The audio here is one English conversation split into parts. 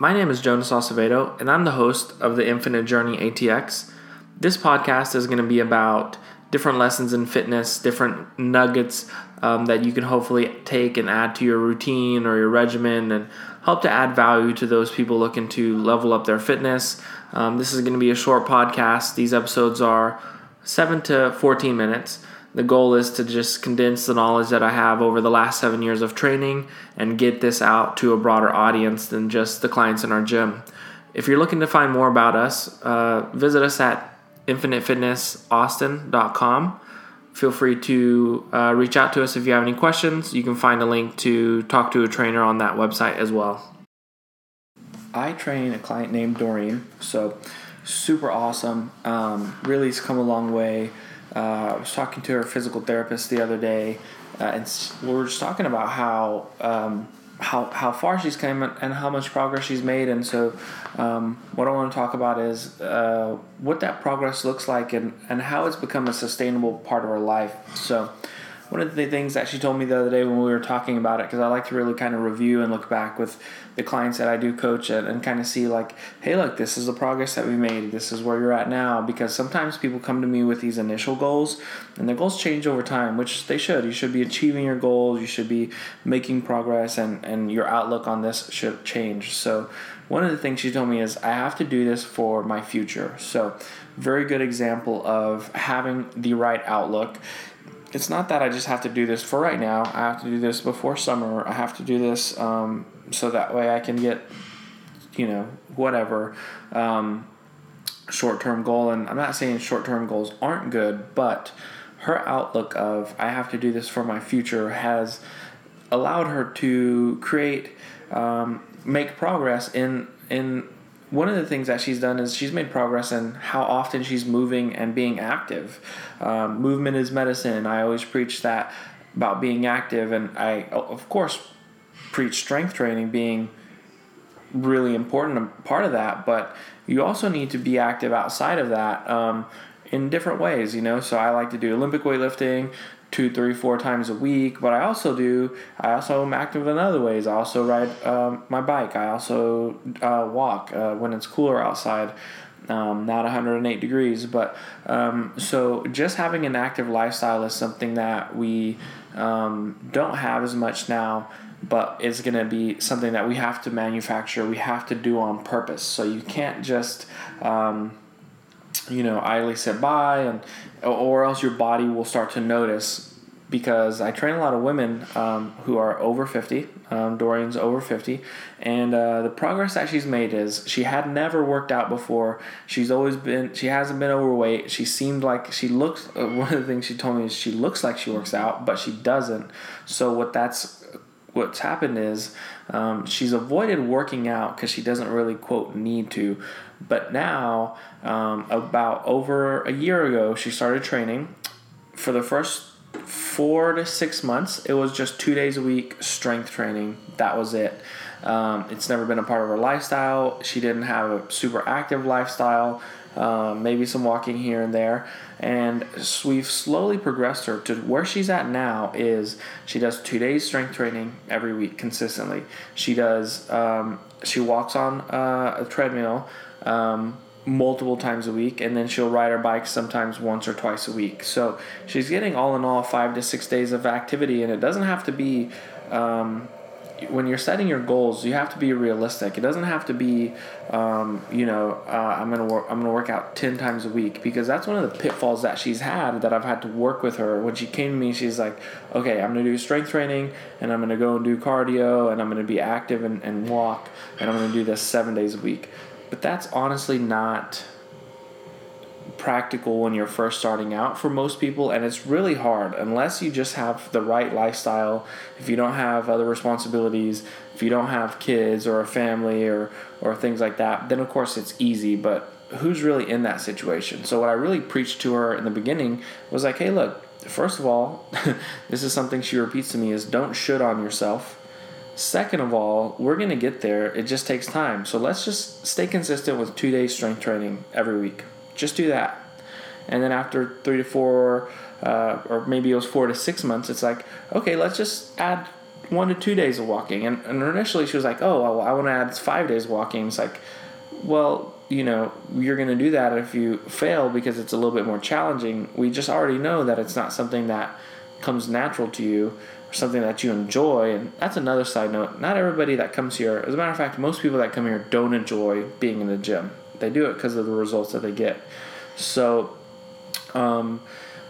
My name is Jonas Acevedo, and I'm the host of the Infinite Journey ATX. This podcast is going to be about different lessons in fitness, different nuggets um, that you can hopefully take and add to your routine or your regimen and help to add value to those people looking to level up their fitness. Um, this is going to be a short podcast. These episodes are 7 to 14 minutes. The goal is to just condense the knowledge that I have over the last seven years of training and get this out to a broader audience than just the clients in our gym. If you're looking to find more about us, uh, visit us at infinitefitnessaustin.com. Feel free to uh, reach out to us if you have any questions. You can find a link to talk to a trainer on that website as well. I train a client named Doreen, so super awesome. Um, really has come a long way. Uh, I was talking to her physical therapist the other day, uh, and we were just talking about how um, how how far she's come and how much progress she's made. And so, um, what I want to talk about is uh, what that progress looks like and and how it's become a sustainable part of her life. So. One of the things that she told me the other day when we were talking about it, because I like to really kind of review and look back with the clients that I do coach and, and kind of see like, hey, look, this is the progress that we made. This is where you're at now. Because sometimes people come to me with these initial goals, and their goals change over time, which they should. You should be achieving your goals. You should be making progress, and and your outlook on this should change. So one of the things she told me is I have to do this for my future. So very good example of having the right outlook it's not that I just have to do this for right now. I have to do this before summer. I have to do this um, so that way I can get, you know, whatever um, short term goal. And I'm not saying short term goals aren't good, but her outlook of I have to do this for my future has allowed her to create, um, make progress in in one of the things that she's done is she's made progress in how often she's moving and being active. Um, movement is medicine. I always preach that about being active, and I, of course, preach strength training being really important a part of that. But you also need to be active outside of that um, in different ways. You know, so I like to do Olympic weightlifting two, three, four times a week. But I also do. I also am active in other ways. I also ride um, my bike. I also uh, walk uh, when it's cooler outside. Um, not 108 degrees, but um, so just having an active lifestyle is something that we um, don't have as much now, but it's going to be something that we have to manufacture. We have to do on purpose. So you can't just um, you know idly sit by and or else your body will start to notice because I train a lot of women um, who are over 50. Um, Doreen's over 50. And uh, the progress that she's made is she had never worked out before. She's always been, she hasn't been overweight. She seemed like she looks, uh, one of the things she told me is she looks like she works out, but she doesn't. So what that's, what's happened is um, she's avoided working out because she doesn't really, quote, need to. But now, um, about over a year ago, she started training. For the first four to six months, it was just two days a week strength training. That was it. Um, it's never been a part of her lifestyle. She didn't have a super active lifestyle, um, maybe some walking here and there. And we've slowly progressed her to where she's at now is she does two days strength training every week consistently. She does, um, she walks on uh, a treadmill um, multiple times a week, and then she'll ride her bike sometimes once or twice a week. So she's getting all in all five to six days of activity, and it doesn't have to be. Um, when you're setting your goals, you have to be realistic. It doesn't have to be, um, you know, uh, I'm gonna work. I'm gonna work out ten times a week because that's one of the pitfalls that she's had that I've had to work with her. When she came to me, she's like, "Okay, I'm gonna do strength training, and I'm gonna go and do cardio, and I'm gonna be active and, and walk, and I'm gonna do this seven days a week." But that's honestly not practical when you're first starting out for most people and it's really hard unless you just have the right lifestyle if you don't have other responsibilities if you don't have kids or a family or or things like that then of course it's easy but who's really in that situation so what i really preached to her in the beginning was like hey look first of all this is something she repeats to me is don't should on yourself Second of all, we're going to get there. It just takes time. So let's just stay consistent with two days strength training every week. Just do that. And then after three to four, uh, or maybe it was four to six months, it's like, okay, let's just add one to two days of walking. And, and initially she was like, oh, well, I want to add five days walking. It's like, well, you know, you're going to do that if you fail because it's a little bit more challenging. We just already know that it's not something that comes natural to you or something that you enjoy. And that's another side note. Not everybody that comes here, as a matter of fact, most people that come here don't enjoy being in the gym. They do it because of the results that they get. So, um,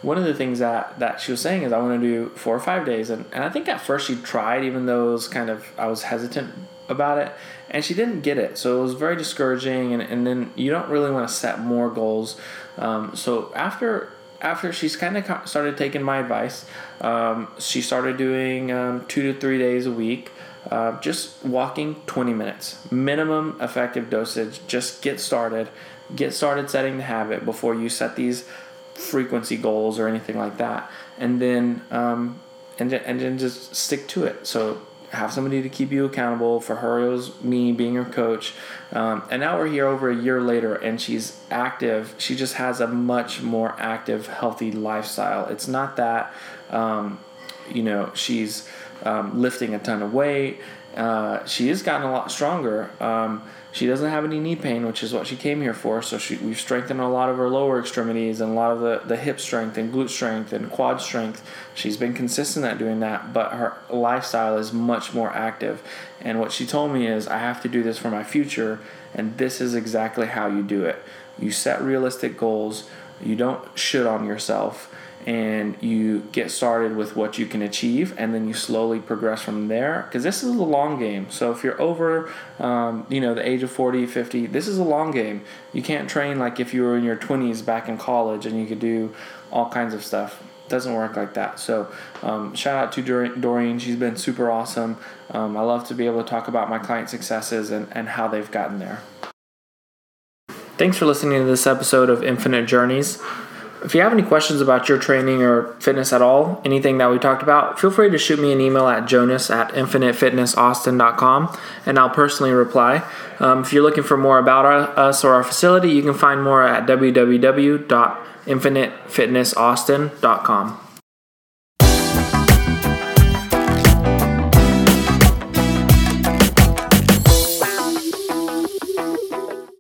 one of the things that, that she was saying is I want to do four or five days. And, and I think at first she tried, even though it was kind of, I was hesitant about it. And she didn't get it. So it was very discouraging. And, and then you don't really want to set more goals. Um, so after after she's kind of started taking my advice, um, she started doing um, two to three days a week. Uh, just walking 20 minutes, minimum effective dosage. Just get started. Get started setting the habit before you set these frequency goals or anything like that, and then um, and and then just stick to it. So have somebody to keep you accountable. For her, it was me being her coach. Um, and now we're here over a year later, and she's active. She just has a much more active, healthy lifestyle. It's not that, um, you know, she's um, lifting a ton of weight. Uh, she has gotten a lot stronger. Um, she doesn't have any knee pain, which is what she came here for. So she, we've strengthened a lot of her lower extremities and a lot of the, the hip strength and glute strength and quad strength. She's been consistent at doing that, but her lifestyle is much more active. And what she told me is, I have to do this for my future, and this is exactly how you do it. You set realistic goals. You don't shit on yourself and you get started with what you can achieve and then you slowly progress from there because this is a long game. So if you're over um, you know the age of 40 50 this is a long game. You can't train like if you were in your 20s back in college and you could do all kinds of stuff. Doesn't work like that. So um, shout out to doreen. She's been super awesome. Um, i love to be able to talk about my client successes and, and how they've gotten there thanks for listening to this episode of infinite journeys if you have any questions about your training or fitness at all, anything that we talked about, feel free to shoot me an email at jonas at infinitefitnessaustin.com and I'll personally reply. Um, if you're looking for more about our, us or our facility, you can find more at www.infinitefitnessaustin.com.